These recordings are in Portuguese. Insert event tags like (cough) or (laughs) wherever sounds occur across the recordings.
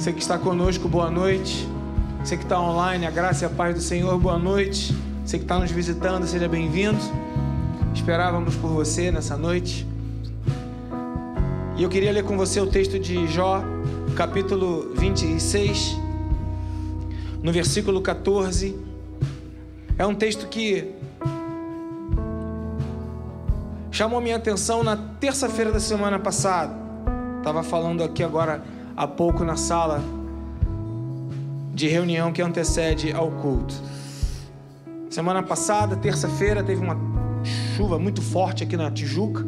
Você que está conosco, boa noite. Você que está online, a graça e a paz do Senhor, boa noite. Você que está nos visitando, seja bem-vindo. Esperávamos por você nessa noite. E eu queria ler com você o texto de Jó, capítulo 26, no versículo 14. É um texto que chamou minha atenção na terça-feira da semana passada. Estava falando aqui agora há pouco na sala de reunião que antecede ao culto. Semana passada, terça-feira, teve uma chuva muito forte aqui na Tijuca.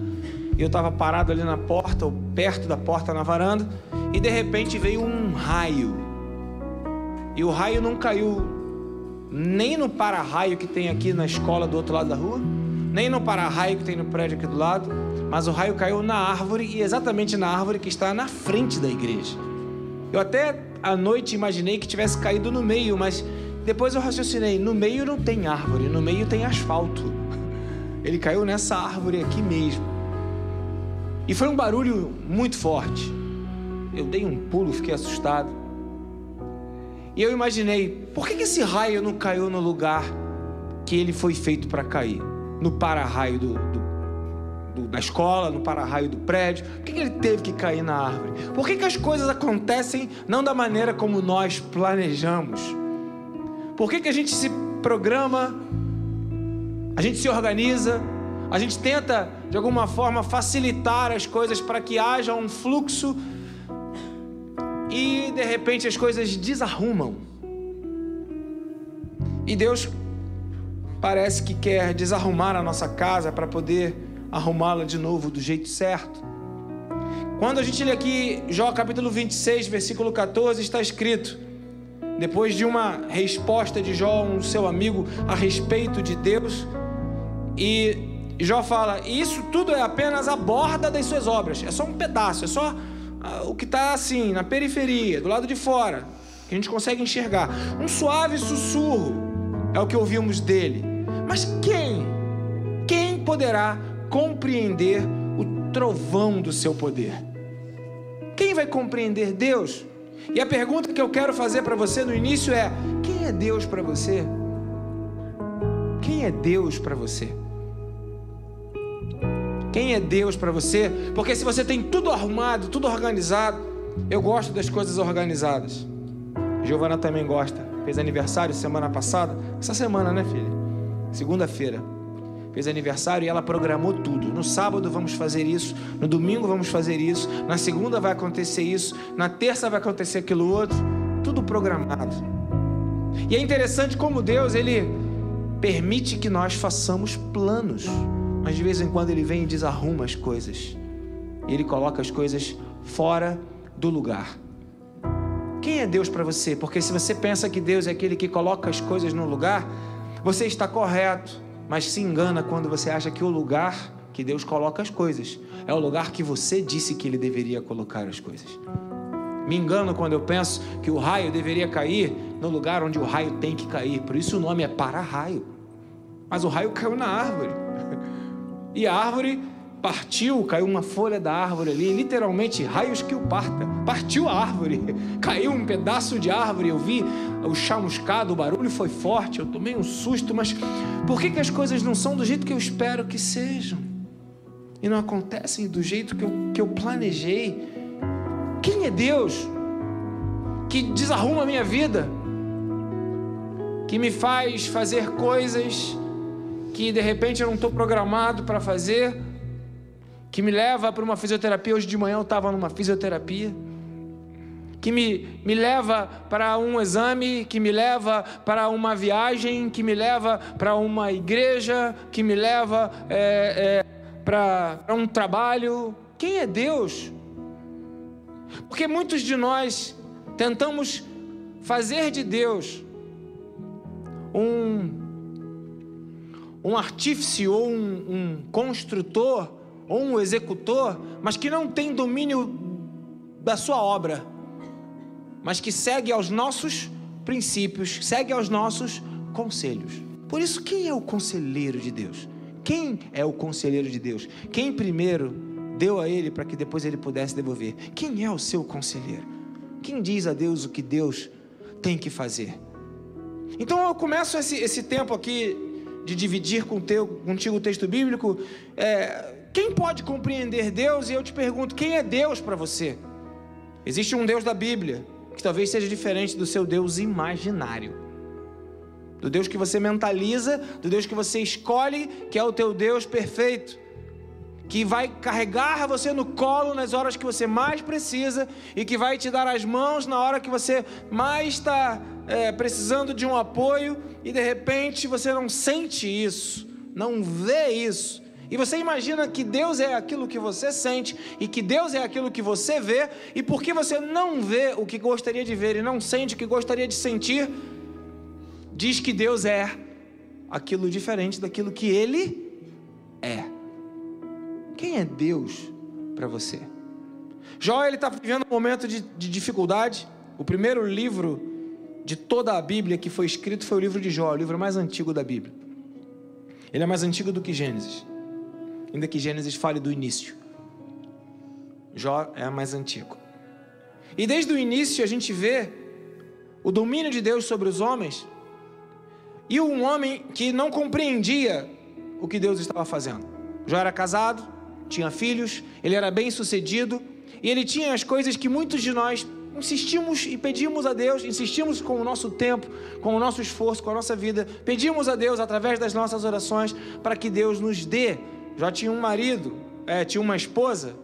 E eu estava parado ali na porta, ou perto da porta na varanda, e de repente veio um raio. E o raio não caiu nem no para-raio que tem aqui na escola do outro lado da rua, nem no para-raio que tem no prédio aqui do lado, mas o raio caiu na árvore e exatamente na árvore que está na frente da igreja. Eu até à noite imaginei que tivesse caído no meio, mas depois eu raciocinei: no meio não tem árvore, no meio tem asfalto. (laughs) Ele caiu nessa árvore aqui mesmo. E foi um barulho muito forte. Eu dei um pulo, fiquei assustado. E eu imaginei: por que esse raio não caiu no lugar que ele foi feito para cair? No para-raio do, do, do, da escola, no para-raio do prédio? Por que, que ele teve que cair na árvore? Por que, que as coisas acontecem não da maneira como nós planejamos? Por que, que a gente se programa, a gente se organiza, a gente tenta de alguma forma facilitar as coisas para que haja um fluxo e de repente as coisas desarrumam? E Deus parece que quer desarrumar a nossa casa para poder arrumá-la de novo do jeito certo. Quando a gente lê aqui Jó capítulo 26, versículo 14, está escrito: depois de uma resposta de Jó, um seu amigo, a respeito de Deus, e Jó fala: Isso tudo é apenas a borda das suas obras, é só um pedaço, é só ah, o que está assim, na periferia, do lado de fora, que a gente consegue enxergar. Um suave sussurro é o que ouvimos dele. Mas quem, quem poderá compreender o trovão do seu poder? Quem vai compreender Deus? E a pergunta que eu quero fazer para você no início é: quem é Deus para você? Quem é Deus para você? Quem é Deus para você? Porque se você tem tudo arrumado, tudo organizado, eu gosto das coisas organizadas. Giovana também gosta. Fez aniversário semana passada. Essa semana, né, filha? Segunda-feira. Fez aniversário e ela programou tudo. No sábado vamos fazer isso, no domingo vamos fazer isso, na segunda vai acontecer isso, na terça vai acontecer aquilo outro, tudo programado. E é interessante como Deus, ele permite que nós façamos planos, mas de vez em quando ele vem e desarruma as coisas. Ele coloca as coisas fora do lugar. Quem é Deus para você? Porque se você pensa que Deus é aquele que coloca as coisas no lugar, você está correto, mas se engana quando você acha que o lugar que Deus coloca as coisas é o lugar que você disse que ele deveria colocar as coisas. Me engano quando eu penso que o raio deveria cair no lugar onde o raio tem que cair. Por isso o nome é para-raio. Mas o raio caiu na árvore. (laughs) E a árvore partiu, caiu uma folha da árvore ali, literalmente raios que o parta. Partiu a árvore, (laughs) caiu um pedaço de árvore. Eu vi o chamuscado, o barulho foi forte, eu tomei um susto, mas por que, que as coisas não são do jeito que eu espero que sejam? E não acontecem do jeito que eu, que eu planejei? Quem é Deus que desarruma a minha vida? Que me faz fazer coisas que de repente eu não estou programado para fazer? Que me leva para uma fisioterapia. Hoje de manhã eu estava numa fisioterapia. Que me, me leva para um exame, que me leva para uma viagem, que me leva para uma igreja, que me leva é, é, para um trabalho. Quem é Deus? Porque muitos de nós tentamos fazer de Deus um, um artífice ou um, um construtor ou um executor, mas que não tem domínio da sua obra, mas que segue aos nossos princípios, segue aos nossos conselhos. Por isso, quem é o conselheiro de Deus? Quem é o conselheiro de Deus? Quem primeiro deu a ele para que depois ele pudesse devolver? Quem é o seu conselheiro? Quem diz a Deus o que Deus tem que fazer? Então eu começo esse, esse tempo aqui de dividir com teu, contigo o texto bíblico. É, quem pode compreender Deus? E eu te pergunto: quem é Deus para você? Existe um Deus da Bíblia que talvez seja diferente do seu Deus imaginário. Do Deus que você mentaliza, do Deus que você escolhe, que é o teu Deus perfeito que vai carregar você no colo nas horas que você mais precisa e que vai te dar as mãos na hora que você mais está é, precisando de um apoio e de repente você não sente isso, não vê isso. E você imagina que Deus é aquilo que você sente e que Deus é aquilo que você vê, e porque você não vê o que gostaria de ver e não sente o que gostaria de sentir, diz que Deus é aquilo diferente daquilo que Ele é. Quem é Deus para você? Jó ele está vivendo um momento de, de dificuldade. O primeiro livro de toda a Bíblia que foi escrito foi o livro de Jó, o livro mais antigo da Bíblia. Ele é mais antigo do que Gênesis, ainda que Gênesis fale do início. Jó é mais antigo. E desde o início a gente vê o domínio de Deus sobre os homens e um homem que não compreendia o que Deus estava fazendo. Jó era casado, tinha filhos, ele era bem sucedido e ele tinha as coisas que muitos de nós insistimos e pedimos a Deus, insistimos com o nosso tempo, com o nosso esforço, com a nossa vida, pedimos a Deus através das nossas orações para que Deus nos dê. Já tinha um marido, é, tinha uma esposa,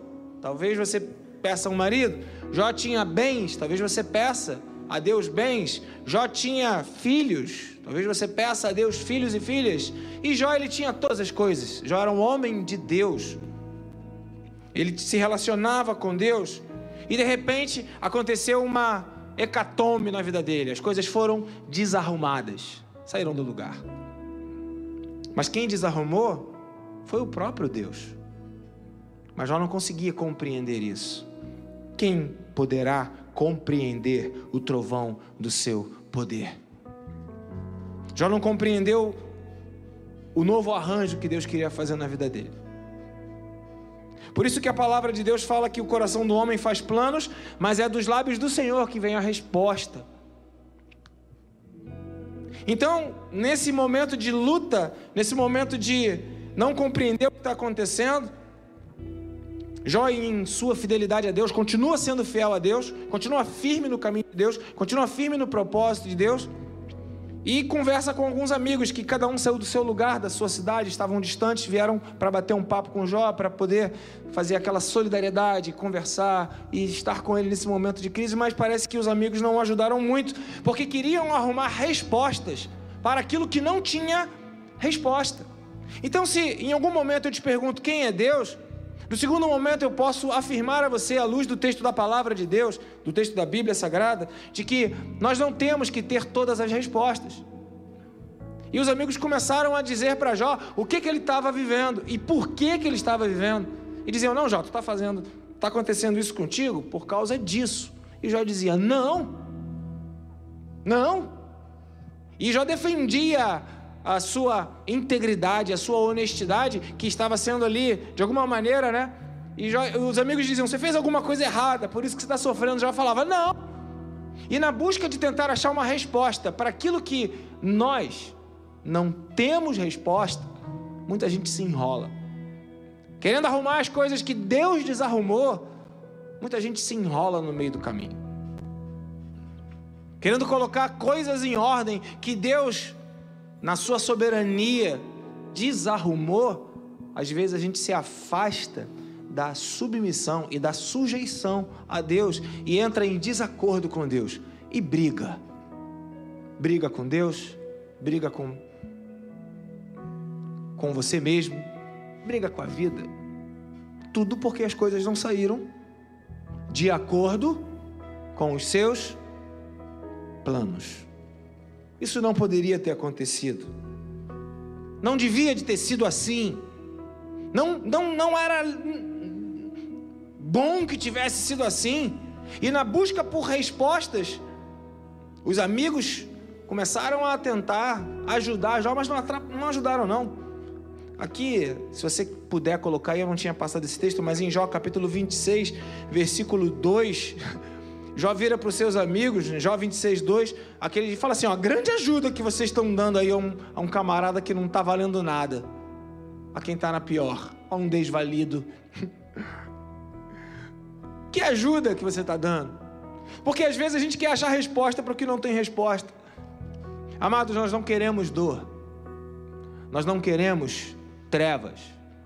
talvez você peça um marido. Já tinha bens, talvez você peça a Deus bens. Jó tinha filhos, talvez você peça a Deus filhos e filhas. E Jó ele tinha todas as coisas. Jó era um homem de Deus ele se relacionava com Deus, e de repente aconteceu uma hecatombe na vida dele, as coisas foram desarrumadas, saíram do lugar. Mas quem desarrumou foi o próprio Deus. Mas Jó não conseguia compreender isso. Quem poderá compreender o trovão do seu poder? Jó não compreendeu o novo arranjo que Deus queria fazer na vida dele. Por isso que a palavra de Deus fala que o coração do homem faz planos, mas é dos lábios do Senhor que vem a resposta. Então, nesse momento de luta, nesse momento de não compreender o que está acontecendo, Jó, em sua fidelidade a Deus, continua sendo fiel a Deus, continua firme no caminho de Deus, continua firme no propósito de Deus. E conversa com alguns amigos que cada um saiu do seu lugar, da sua cidade, estavam distantes, vieram para bater um papo com Jó, para poder fazer aquela solidariedade, conversar e estar com ele nesse momento de crise, mas parece que os amigos não ajudaram muito, porque queriam arrumar respostas para aquilo que não tinha resposta. Então, se em algum momento eu te pergunto quem é Deus, no segundo momento, eu posso afirmar a você, à luz do texto da palavra de Deus, do texto da Bíblia Sagrada, de que nós não temos que ter todas as respostas. E os amigos começaram a dizer para Jó o que, que ele estava vivendo e por que, que ele estava vivendo. E diziam: Não, Jó, tu está fazendo, está acontecendo isso contigo por causa disso. E Jó dizia: Não, não. E Jó defendia a sua integridade, a sua honestidade, que estava sendo ali, de alguma maneira, né? E os amigos diziam: Você fez alguma coisa errada, por isso que você está sofrendo. Já falava: Não. E na busca de tentar achar uma resposta para aquilo que nós não temos resposta, muita gente se enrola. Querendo arrumar as coisas que Deus desarrumou, muita gente se enrola no meio do caminho. Querendo colocar coisas em ordem que Deus na sua soberania, desarrumou, às vezes a gente se afasta da submissão e da sujeição a Deus e entra em desacordo com Deus e briga. Briga com Deus, briga com com você mesmo, briga com a vida. Tudo porque as coisas não saíram de acordo com os seus planos. Isso não poderia ter acontecido. Não devia de ter sido assim. Não, não, não era bom que tivesse sido assim. E na busca por respostas, os amigos começaram a tentar ajudar Jó, mas não, não ajudaram não. Aqui, se você puder colocar, eu não tinha passado esse texto, mas em Jó capítulo 26, versículo 2, (laughs) Jó vira para os seus amigos, Jó 26, 2, aquele fala assim: ó, grande ajuda que vocês estão dando aí a um, a um camarada que não está valendo nada, a quem está na pior, a um desvalido. (laughs) que ajuda que você está dando? Porque às vezes a gente quer achar resposta para o que não tem resposta. Amados, nós não queremos dor, nós não queremos trevas,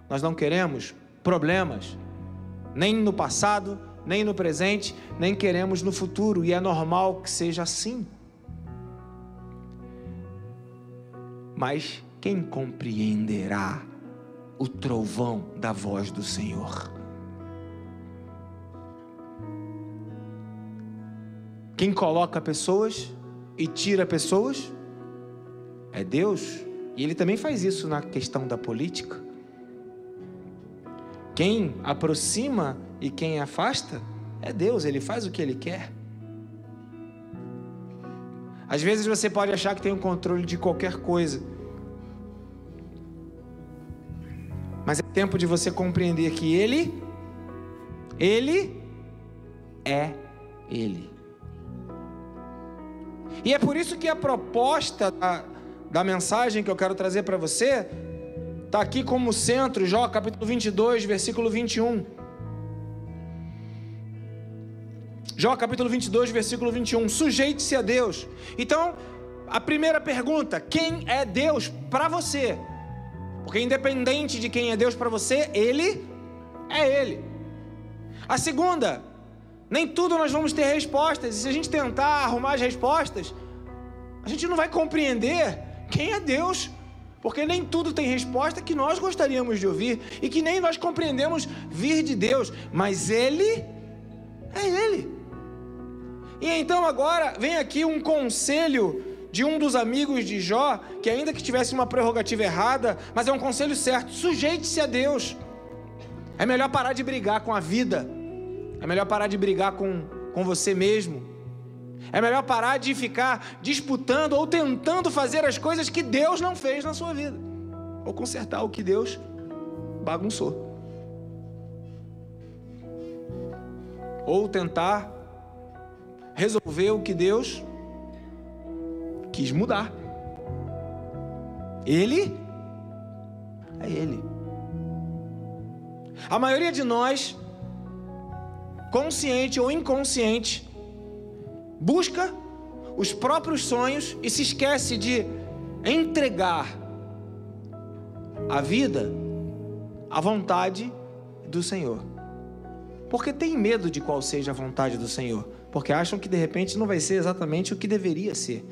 nós não queremos problemas, nem no passado, nem no presente, nem queremos no futuro, e é normal que seja assim. Mas quem compreenderá o trovão da voz do Senhor? Quem coloca pessoas e tira pessoas é Deus, e Ele também faz isso na questão da política. Quem aproxima e quem afasta é Deus, Ele faz o que Ele quer. Às vezes você pode achar que tem o um controle de qualquer coisa, mas é tempo de você compreender que Ele, Ele é Ele. E é por isso que a proposta da, da mensagem que eu quero trazer para você Está aqui como centro, Jó capítulo 22, versículo 21. Jó capítulo 22, versículo 21. Sujeite-se a Deus. Então, a primeira pergunta: quem é Deus para você? Porque independente de quem é Deus para você, Ele é Ele. A segunda, nem tudo nós vamos ter respostas. E se a gente tentar arrumar as respostas, a gente não vai compreender quem é Deus porque nem tudo tem resposta que nós gostaríamos de ouvir e que nem nós compreendemos vir de Deus, mas Ele é Ele. E então agora vem aqui um conselho de um dos amigos de Jó, que ainda que tivesse uma prerrogativa errada, mas é um conselho certo: sujeite-se a Deus. É melhor parar de brigar com a vida, é melhor parar de brigar com, com você mesmo. É melhor parar de ficar disputando ou tentando fazer as coisas que Deus não fez na sua vida, ou consertar o que Deus bagunçou. Ou tentar resolver o que Deus quis mudar. Ele é Ele. A maioria de nós, consciente ou inconsciente, busca os próprios sonhos e se esquece de entregar a vida à vontade do Senhor. Porque tem medo de qual seja a vontade do Senhor, porque acham que de repente não vai ser exatamente o que deveria ser.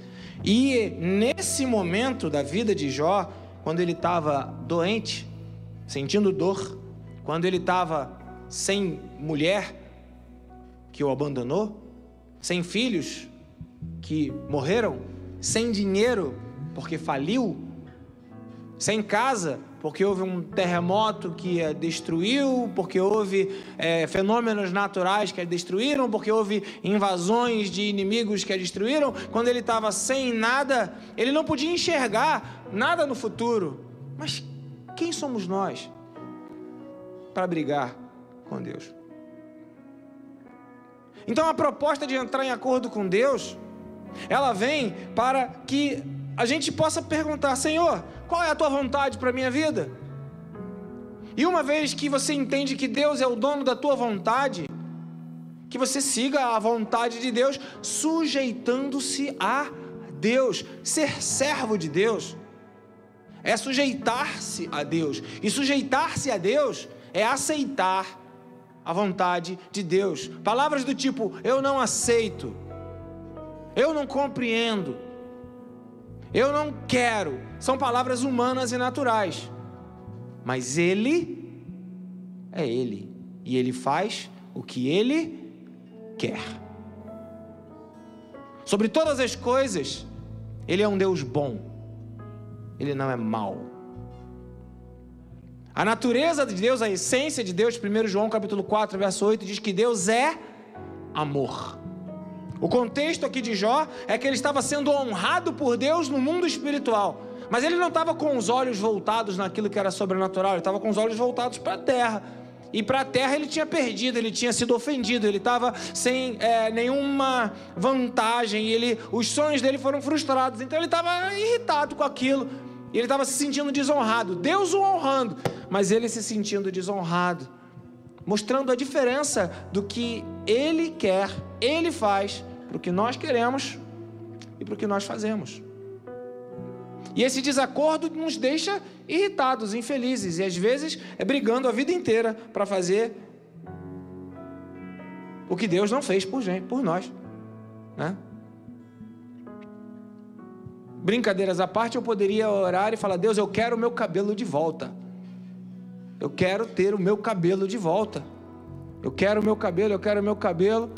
E nesse momento da vida de Jó, quando ele estava doente, sentindo dor, quando ele estava sem mulher que o abandonou, sem filhos que morreram, sem dinheiro porque faliu, sem casa porque houve um terremoto que a destruiu, porque houve é, fenômenos naturais que a destruíram, porque houve invasões de inimigos que a destruíram. Quando ele estava sem nada, ele não podia enxergar nada no futuro. Mas quem somos nós para brigar com Deus? Então a proposta de entrar em acordo com Deus, ela vem para que a gente possa perguntar: Senhor, qual é a tua vontade para a minha vida? E uma vez que você entende que Deus é o dono da tua vontade, que você siga a vontade de Deus, sujeitando-se a Deus, ser servo de Deus, é sujeitar-se a Deus, e sujeitar-se a Deus é aceitar a vontade de Deus. Palavras do tipo: eu não aceito, eu não compreendo, eu não quero, são palavras humanas e naturais. Mas Ele é Ele, e Ele faz o que Ele quer. Sobre todas as coisas, Ele é um Deus bom, Ele não é mau. A natureza de Deus, a essência de Deus, 1 João capítulo 4, verso 8, diz que Deus é amor. O contexto aqui de Jó é que ele estava sendo honrado por Deus no mundo espiritual. Mas ele não estava com os olhos voltados naquilo que era sobrenatural, ele estava com os olhos voltados para a terra. E para a terra ele tinha perdido, ele tinha sido ofendido, ele estava sem é, nenhuma vantagem, ele, os sonhos dele foram frustrados, então ele estava irritado com aquilo, ele estava se sentindo desonrado. Deus o honrando, mas ele se sentindo desonrado, mostrando a diferença do que ele quer, ele faz, para o que nós queremos e para o que nós fazemos. E esse desacordo nos deixa irritados, infelizes e às vezes é brigando a vida inteira para fazer o que Deus não fez por gente, por nós, né? Brincadeiras à parte, eu poderia orar e falar: Deus, eu quero o meu cabelo de volta. Eu quero ter o meu cabelo de volta. Eu quero o meu cabelo, eu quero o meu cabelo.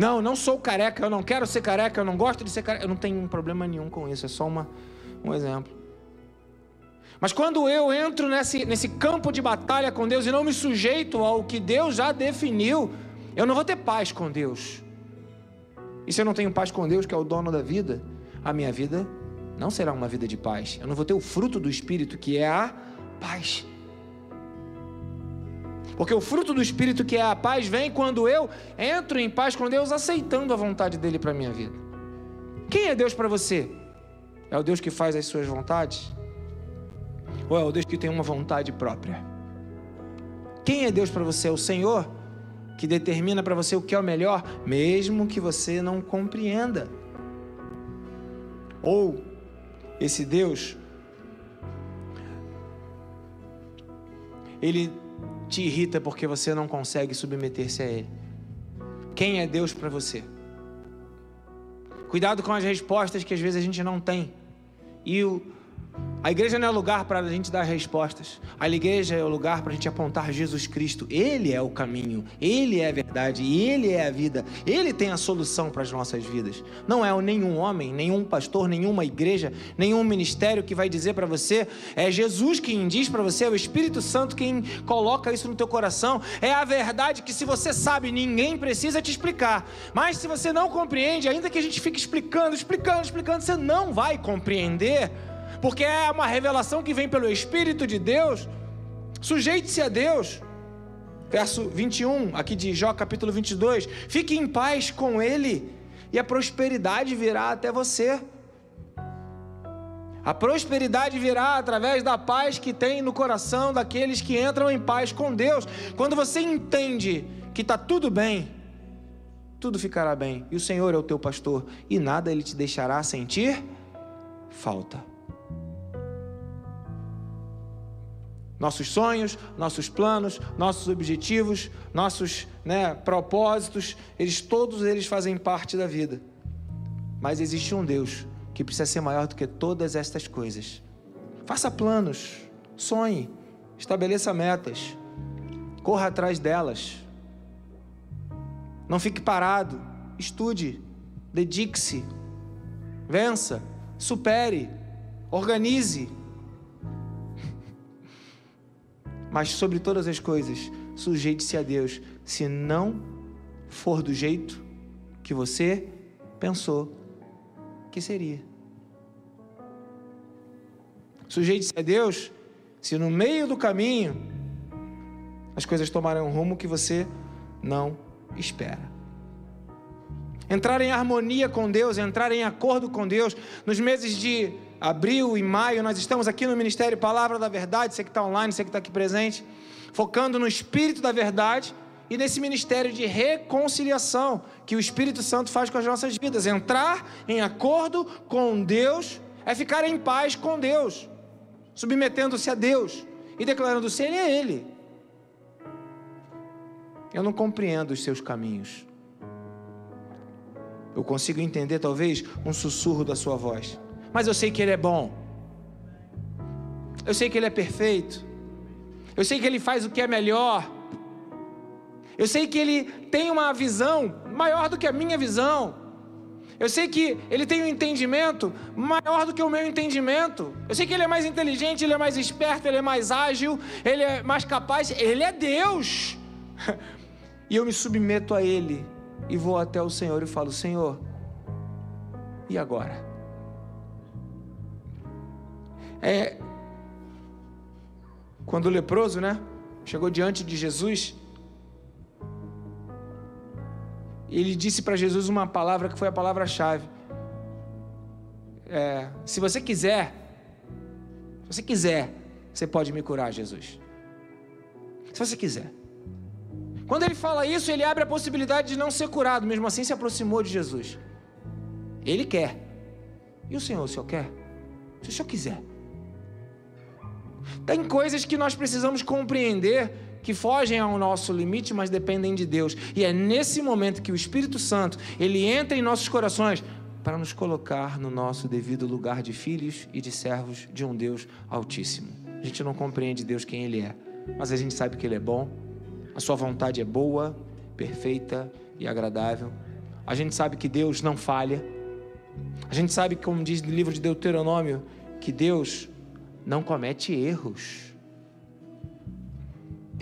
Não, não sou careca, eu não quero ser careca, eu não gosto de ser careca. Eu não tenho problema nenhum com isso, é só uma, um exemplo. Mas quando eu entro nesse, nesse campo de batalha com Deus e não me sujeito ao que Deus já definiu, eu não vou ter paz com Deus. E se eu não tenho paz com Deus, que é o dono da vida, a minha vida não será uma vida de paz. Eu não vou ter o fruto do Espírito, que é a paz. Porque o fruto do Espírito, que é a paz, vem quando eu entro em paz com Deus, aceitando a vontade dele para a minha vida. Quem é Deus para você? É o Deus que faz as suas vontades? Ou é o Deus que tem uma vontade própria? Quem é Deus para você? É o Senhor que determina para você o que é o melhor, mesmo que você não compreenda. Ou esse Deus, ele te irrita porque você não consegue submeter-se a Ele. Quem é Deus para você? Cuidado com as respostas que às vezes a gente não tem. E o a igreja não é lugar para a gente dar respostas. A igreja é o lugar para a gente apontar Jesus Cristo. Ele é o caminho, Ele é a verdade, Ele é a vida. Ele tem a solução para as nossas vidas. Não é nenhum homem, nenhum pastor, nenhuma igreja, nenhum ministério que vai dizer para você. É Jesus quem diz para você, é o Espírito Santo quem coloca isso no teu coração. É a verdade que se você sabe, ninguém precisa te explicar. Mas se você não compreende, ainda que a gente fique explicando, explicando, explicando, você não vai compreender porque é uma revelação que vem pelo Espírito de Deus. Sujeite-se a Deus. Verso 21, aqui de Jó, capítulo 22. Fique em paz com Ele, e a prosperidade virá até você. A prosperidade virá através da paz que tem no coração daqueles que entram em paz com Deus. Quando você entende que está tudo bem, tudo ficará bem, e o Senhor é o teu pastor, e nada ele te deixará sentir falta. Nossos sonhos, nossos planos, nossos objetivos, nossos né, propósitos, eles todos eles fazem parte da vida. Mas existe um Deus que precisa ser maior do que todas estas coisas. Faça planos, sonhe, estabeleça metas, corra atrás delas. Não fique parado, estude, dedique-se, vença, supere, organize, Mas sobre todas as coisas, sujeite-se a Deus, se não for do jeito que você pensou que seria. Sujeite-se a Deus, se no meio do caminho as coisas tomarem um rumo que você não espera. Entrar em harmonia com Deus, entrar em acordo com Deus nos meses de abril e maio, nós estamos aqui no Ministério Palavra da Verdade, você que está online, você que está aqui presente, focando no Espírito da Verdade e nesse ministério de reconciliação que o Espírito Santo faz com as nossas vidas. Entrar em acordo com Deus é ficar em paz com Deus, submetendo-se a Deus e declarando se Ele é Ele. Eu não compreendo os seus caminhos. Eu consigo entender, talvez, um sussurro da sua voz mas eu sei que Ele é bom. Eu sei que Ele é perfeito. Eu sei que Ele faz o que é melhor. Eu sei que Ele tem uma visão maior do que a minha visão. Eu sei que Ele tem um entendimento maior do que o meu entendimento. Eu sei que Ele é mais inteligente, Ele é mais esperto, Ele é mais ágil, Ele é mais capaz. Ele é Deus. (laughs) E eu me submeto a Ele e vou até o Senhor e falo: Senhor, e agora? É, Quando o leproso, né, chegou diante de Jesus, ele disse para Jesus uma palavra que foi a palavra-chave. É, se você quiser, se você quiser, você pode me curar, Jesus. Se você quiser. Quando ele fala isso, ele abre a possibilidade de não ser curado, mesmo assim se aproximou de Jesus. Ele quer. E o Senhor, o Senhor quer? Se o Senhor quiser. Tem coisas que nós precisamos compreender que fogem ao nosso limite, mas dependem de Deus. E é nesse momento que o Espírito Santo, ele entra em nossos corações para nos colocar no nosso devido lugar de filhos e de servos de um Deus Altíssimo. A gente não compreende Deus quem ele é, mas a gente sabe que ele é bom, a sua vontade é boa, perfeita e agradável. A gente sabe que Deus não falha. A gente sabe, como diz no livro de Deuteronômio, que Deus não comete erros.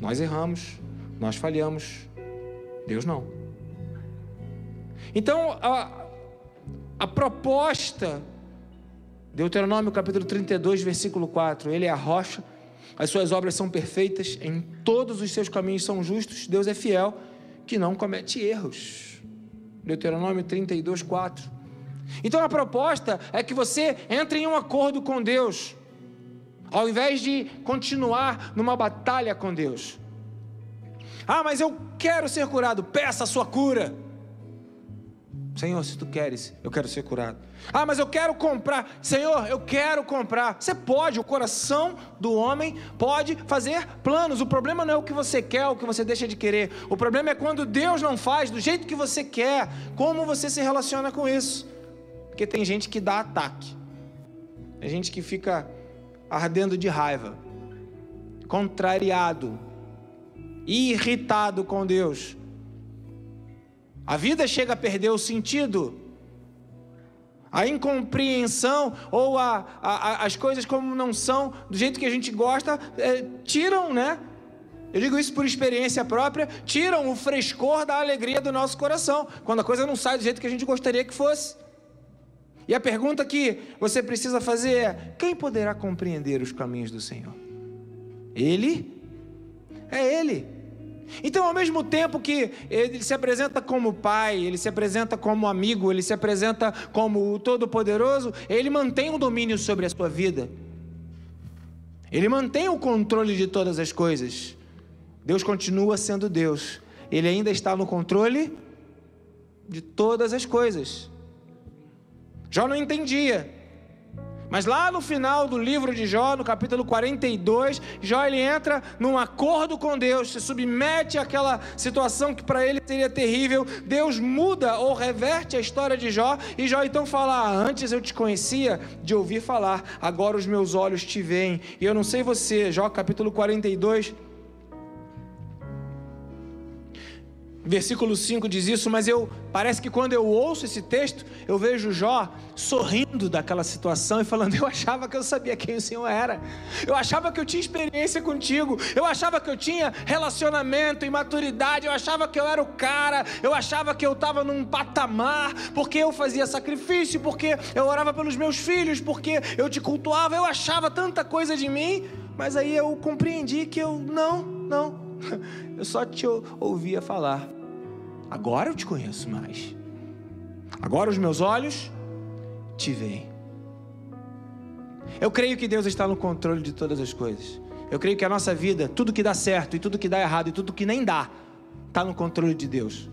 Nós erramos, nós falhamos, Deus não. Então, a, a proposta, Deuteronômio capítulo 32, versículo 4, ele é a rocha, as suas obras são perfeitas, em todos os seus caminhos são justos, Deus é fiel, que não comete erros. Deuteronômio 32, 4. Então a proposta é que você entre em um acordo com Deus. Ao invés de continuar numa batalha com Deus. Ah, mas eu quero ser curado. Peça a sua cura. Senhor, se tu queres, eu quero ser curado. Ah, mas eu quero comprar. Senhor, eu quero comprar. Você pode, o coração do homem pode fazer planos. O problema não é o que você quer, o que você deixa de querer. O problema é quando Deus não faz do jeito que você quer. Como você se relaciona com isso? Porque tem gente que dá ataque. Tem gente que fica ardendo de raiva, contrariado, irritado com Deus. A vida chega a perder o sentido. A incompreensão ou a, a, as coisas como não são, do jeito que a gente gosta, é, tiram, né? Eu digo isso por experiência própria, tiram o frescor da alegria do nosso coração, quando a coisa não sai do jeito que a gente gostaria que fosse. E a pergunta que você precisa fazer é: quem poderá compreender os caminhos do Senhor? Ele? É Ele. Então, ao mesmo tempo que ele se apresenta como pai, ele se apresenta como amigo, ele se apresenta como o Todo-Poderoso, ele mantém o domínio sobre a sua vida. Ele mantém o controle de todas as coisas. Deus continua sendo Deus. Ele ainda está no controle de todas as coisas. Jó não entendia. Mas lá no final do livro de Jó, no capítulo 42, Jó ele entra num acordo com Deus, se submete àquela situação que para ele seria terrível. Deus muda ou reverte a história de Jó, e Jó então fala: ah, Antes eu te conhecia de ouvir falar, agora os meus olhos te veem. E eu não sei você, Jó capítulo 42, Versículo 5 diz isso, mas eu parece que quando eu ouço esse texto, eu vejo Jó sorrindo daquela situação e falando: Eu achava que eu sabia quem o Senhor era, eu achava que eu tinha experiência contigo, eu achava que eu tinha relacionamento e maturidade, eu achava que eu era o cara, eu achava que eu estava num patamar, porque eu fazia sacrifício, porque eu orava pelos meus filhos, porque eu te cultuava, eu achava tanta coisa de mim, mas aí eu compreendi que eu não, não, (laughs) eu só te ouvia falar. Agora eu te conheço mais. Agora os meus olhos te veem. Eu creio que Deus está no controle de todas as coisas. Eu creio que a nossa vida, tudo que dá certo e tudo que dá errado e tudo que nem dá, está no controle de Deus.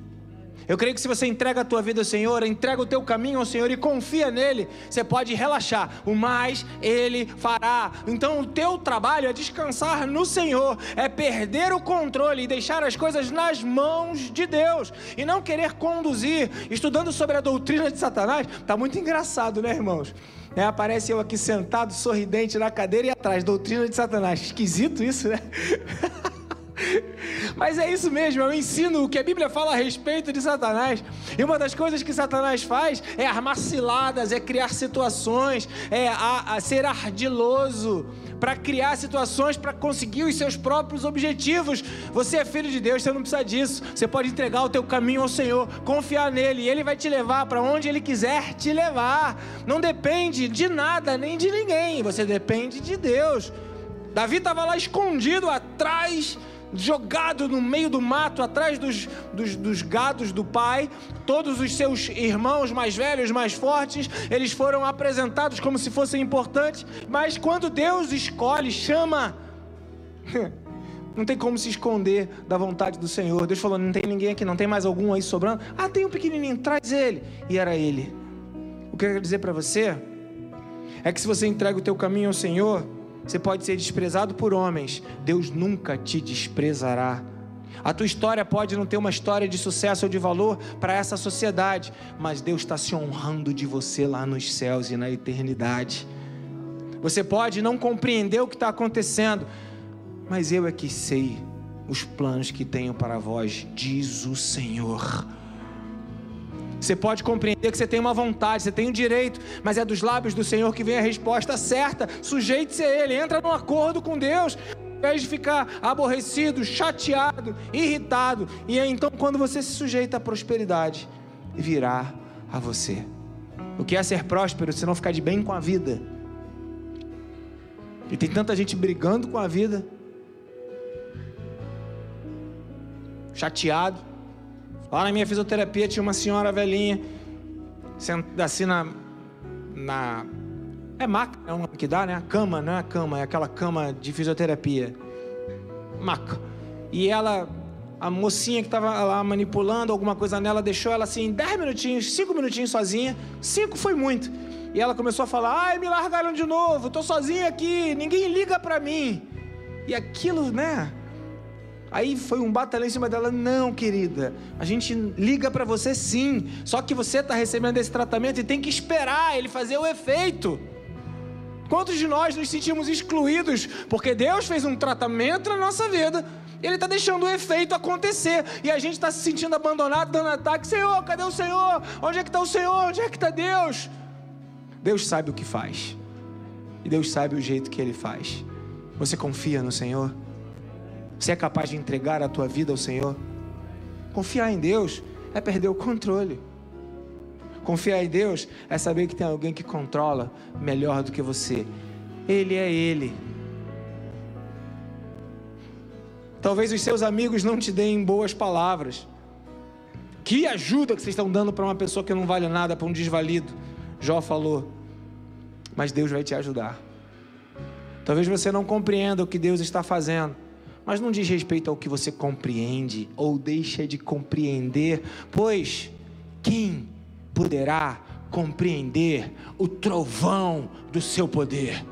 Eu creio que se você entrega a tua vida ao Senhor, entrega o teu caminho ao Senhor e confia nele, você pode relaxar. O mais ele fará. Então o teu trabalho é descansar no Senhor, é perder o controle e deixar as coisas nas mãos de Deus e não querer conduzir. Estudando sobre a doutrina de Satanás, tá muito engraçado, né, irmãos? É, aparece eu aqui sentado, sorridente na cadeira e atrás, doutrina de Satanás. Esquisito isso, né? (laughs) (laughs) Mas é isso mesmo, eu ensino o que a Bíblia fala a respeito de Satanás. E uma das coisas que Satanás faz é armar ciladas, é criar situações, é a, a ser ardiloso para criar situações para conseguir os seus próprios objetivos. Você é filho de Deus, você não precisa disso. Você pode entregar o teu caminho ao Senhor, confiar nele, e ele vai te levar para onde ele quiser te levar. Não depende de nada nem de ninguém, você depende de Deus. Davi estava lá escondido atrás jogado no meio do mato, atrás dos, dos, dos, gados do pai. Todos os seus irmãos mais velhos, mais fortes, eles foram apresentados como se fossem importantes. Mas quando Deus escolhe, chama. (laughs) Não tem como se esconder da vontade do Senhor. Deus falou: não tem ninguém aqui, não tem mais algum aí sobrando. Ah, tem um pequenininho, traz ele. E era ele. O que eu quero dizer para você é que se você entrega o teu caminho ao Senhor, você pode ser desprezado por homens, Deus nunca te desprezará. A tua história pode não ter uma história de sucesso ou de valor para essa sociedade, mas Deus está se honrando de você lá nos céus e na eternidade. Você pode não compreender o que está acontecendo, mas eu é que sei os planos que tenho para vós, diz o Senhor. Você pode compreender que você tem uma vontade, você tem um direito, mas é dos lábios do Senhor que vem a resposta certa. Sujeite-se a Ele, entra num acordo com Deus, ao invés de ficar aborrecido, chateado, irritado. E aí, então, quando você se sujeita à prosperidade, virá a você. O que é ser próspero se não ficar de bem com a vida? E tem tanta gente brigando com a vida, chateado Lá na minha fisioterapia tinha uma senhora velhinha, assim na. na é maca, é uma que dá, né? A cama, não é a cama, é aquela cama de fisioterapia. Maca. E ela, a mocinha que estava lá manipulando alguma coisa nela, deixou ela assim, 10 minutinhos, 5 minutinhos sozinha. 5 foi muito. E ela começou a falar: ai, me largaram de novo, tô sozinha aqui, ninguém liga para mim. E aquilo, né? Aí foi um batalhão em cima dela. Não, querida, a gente liga para você sim. Só que você está recebendo esse tratamento e tem que esperar ele fazer o efeito. Quantos de nós nos sentimos excluídos porque Deus fez um tratamento na nossa vida? Ele está deixando o efeito acontecer e a gente está se sentindo abandonado, dando ataque. Senhor, cadê o Senhor? Onde é que está o Senhor? Onde é que está Deus? Deus sabe o que faz e Deus sabe o jeito que Ele faz. Você confia no Senhor? Você é capaz de entregar a tua vida ao Senhor? Confiar em Deus é perder o controle. Confiar em Deus é saber que tem alguém que controla melhor do que você. Ele é Ele. Talvez os seus amigos não te deem boas palavras. Que ajuda que vocês estão dando para uma pessoa que não vale nada, para um desvalido. Jó falou. Mas Deus vai te ajudar. Talvez você não compreenda o que Deus está fazendo mas não diz respeito ao que você compreende ou deixa de compreender, pois quem poderá compreender o trovão do seu poder?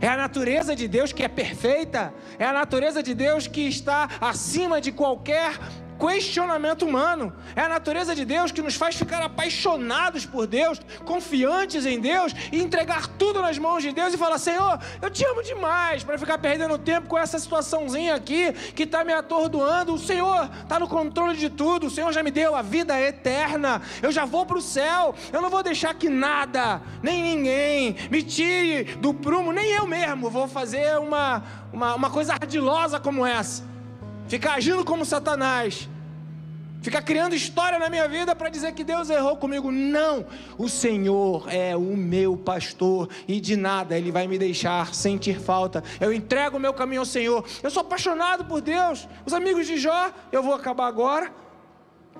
É a natureza de Deus que é perfeita, é a natureza de Deus que está acima de qualquer questionamento humano. É a natureza de Deus que nos faz ficar apaixonados por Deus, confiantes em Deus e entregar tudo nas mãos de Deus e falar: Senhor, eu te amo demais para ficar perdendo tempo com essa situaçãozinha aqui que está me atordoando. O Senhor está no controle de tudo. O Senhor já me deu a vida eterna. Eu já vou para o céu. Eu não vou deixar que nada, nem ninguém, me tire do prumo, nem eu mesmo vou fazer uma, uma, uma coisa ardilosa como essa ficar agindo como Satanás, ficar criando história na minha vida para dizer que Deus errou comigo. Não, o Senhor é o meu pastor e de nada Ele vai me deixar sentir falta. Eu entrego o meu caminho ao Senhor. Eu sou apaixonado por Deus. Os amigos de Jó, eu vou acabar agora.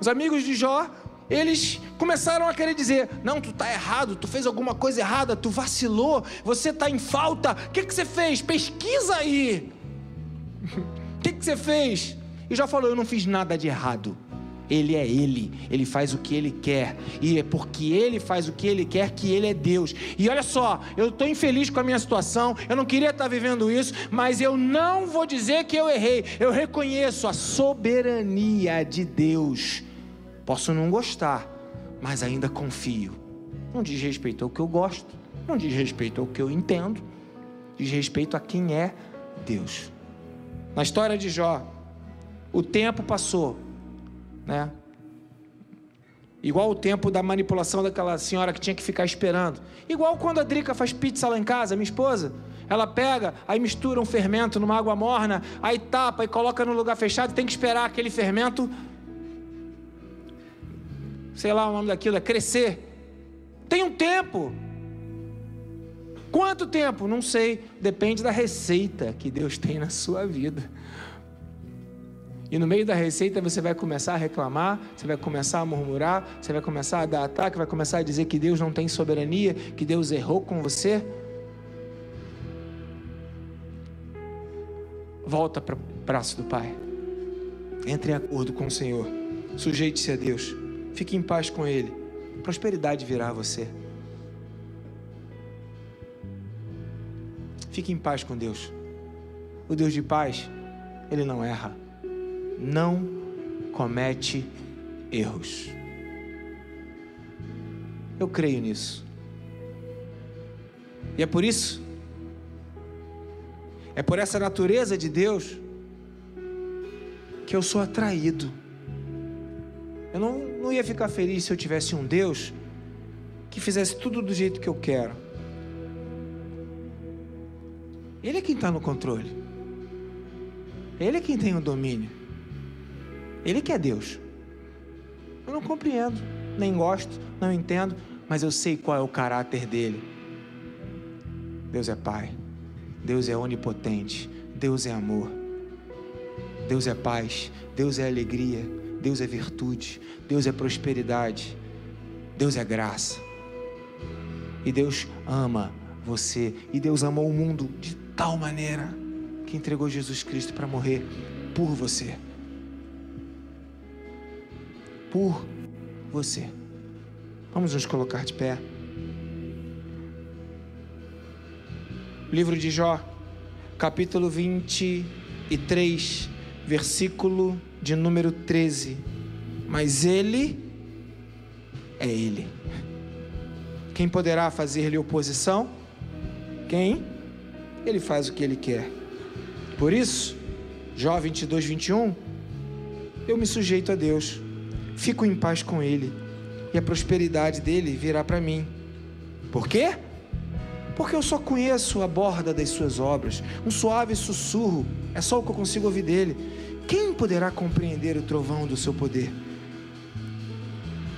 Os amigos de Jó, eles começaram a querer dizer: Não, tu está errado, tu fez alguma coisa errada, tu vacilou, você está em falta. O que, que você fez? Pesquisa aí. (laughs) O que, que você fez? E já falou: Eu não fiz nada de errado. Ele é Ele, Ele faz o que Ele quer, e é porque Ele faz o que Ele quer que Ele é Deus. E olha só, eu estou infeliz com a minha situação, eu não queria estar vivendo isso, mas eu não vou dizer que eu errei, eu reconheço a soberania de Deus. Posso não gostar, mas ainda confio. Não diz respeito ao que eu gosto, não diz respeito ao que eu entendo, diz respeito a quem é Deus. Na história de Jó, o tempo passou, né? Igual o tempo da manipulação daquela senhora que tinha que ficar esperando. Igual quando a Drica faz pizza lá em casa, minha esposa. Ela pega, aí mistura um fermento numa água morna, aí tapa e coloca no lugar fechado tem que esperar aquele fermento, sei lá o nome daquilo, é crescer. Tem um tempo. Quanto tempo? Não sei. Depende da receita que Deus tem na sua vida. E no meio da receita você vai começar a reclamar, você vai começar a murmurar, você vai começar a dar ataque, vai começar a dizer que Deus não tem soberania, que Deus errou com você. Volta para o braço do Pai. Entre em acordo com o Senhor. Sujeite-se a Deus. Fique em paz com Ele. Prosperidade virá a você. Fique em paz com Deus. O Deus de paz, Ele não erra. Não comete erros. Eu creio nisso. E é por isso, é por essa natureza de Deus, que eu sou atraído. Eu não, não ia ficar feliz se eu tivesse um Deus que fizesse tudo do jeito que eu quero. Ele é quem está no controle. Ele é quem tem o domínio. Ele que é Deus. Eu não compreendo, nem gosto, não entendo, mas eu sei qual é o caráter dele. Deus é Pai, Deus é onipotente, Deus é amor, Deus é paz, Deus é alegria, Deus é virtude, Deus é prosperidade, Deus é graça. E Deus ama você, e Deus amou o mundo de tal maneira que entregou Jesus Cristo para morrer por você. Por você. Vamos nos colocar de pé. Livro de Jó, capítulo 23, versículo de número 13. Mas ele é ele. Quem poderá fazer-lhe oposição? Quem? Ele faz o que ele quer. Por isso, Jó 22, 21, eu me sujeito a Deus, fico em paz com Ele, e a prosperidade dele virá para mim. Por quê? Porque eu só conheço a borda das suas obras, um suave sussurro, é só o que eu consigo ouvir dele. Quem poderá compreender o trovão do seu poder?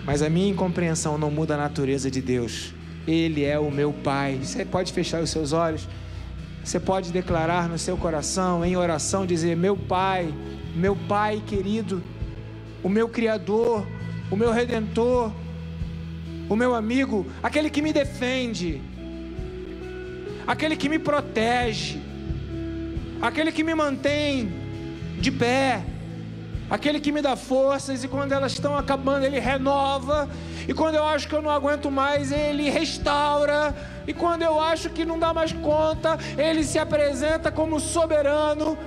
Mas a minha incompreensão não muda a natureza de Deus. Ele é o meu Pai. Você pode fechar os seus olhos? Você pode declarar no seu coração, em oração, dizer: Meu Pai, meu Pai querido, o meu Criador, o meu Redentor, o meu amigo, aquele que me defende, aquele que me protege, aquele que me mantém de pé, aquele que me dá forças e quando elas estão acabando, Ele renova, e quando eu acho que eu não aguento mais, Ele restaura e quando eu acho que não dá mais conta, Ele se apresenta como soberano.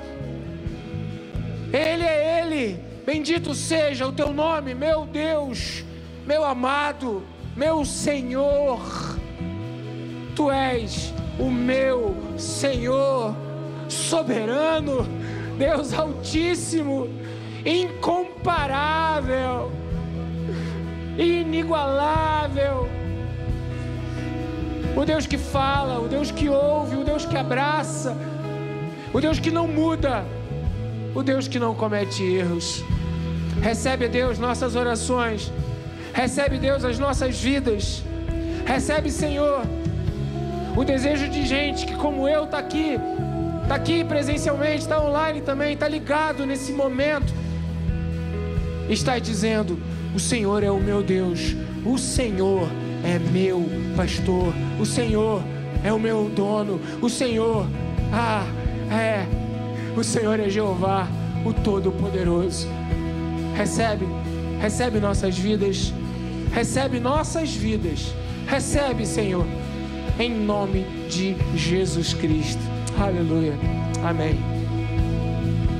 Ele é Ele. Bendito seja o teu nome, meu Deus, meu amado, meu Senhor. Tu és o meu Senhor, soberano, Deus Altíssimo, incomparável, inigualável. O Deus que fala, o Deus que ouve, o Deus que abraça, o Deus que não muda, o Deus que não comete erros. Recebe, Deus, nossas orações, recebe, Deus, as nossas vidas, recebe, Senhor, o desejo de gente que, como eu, está aqui, está aqui presencialmente, está online também, está ligado nesse momento, está dizendo: O Senhor é o meu Deus, o Senhor é meu pastor, o Senhor é o meu dono, o Senhor, ah, é, o Senhor é Jeová, o Todo-Poderoso. Recebe, recebe nossas vidas, recebe nossas vidas, recebe, Senhor, em nome de Jesus Cristo. Aleluia. Amém.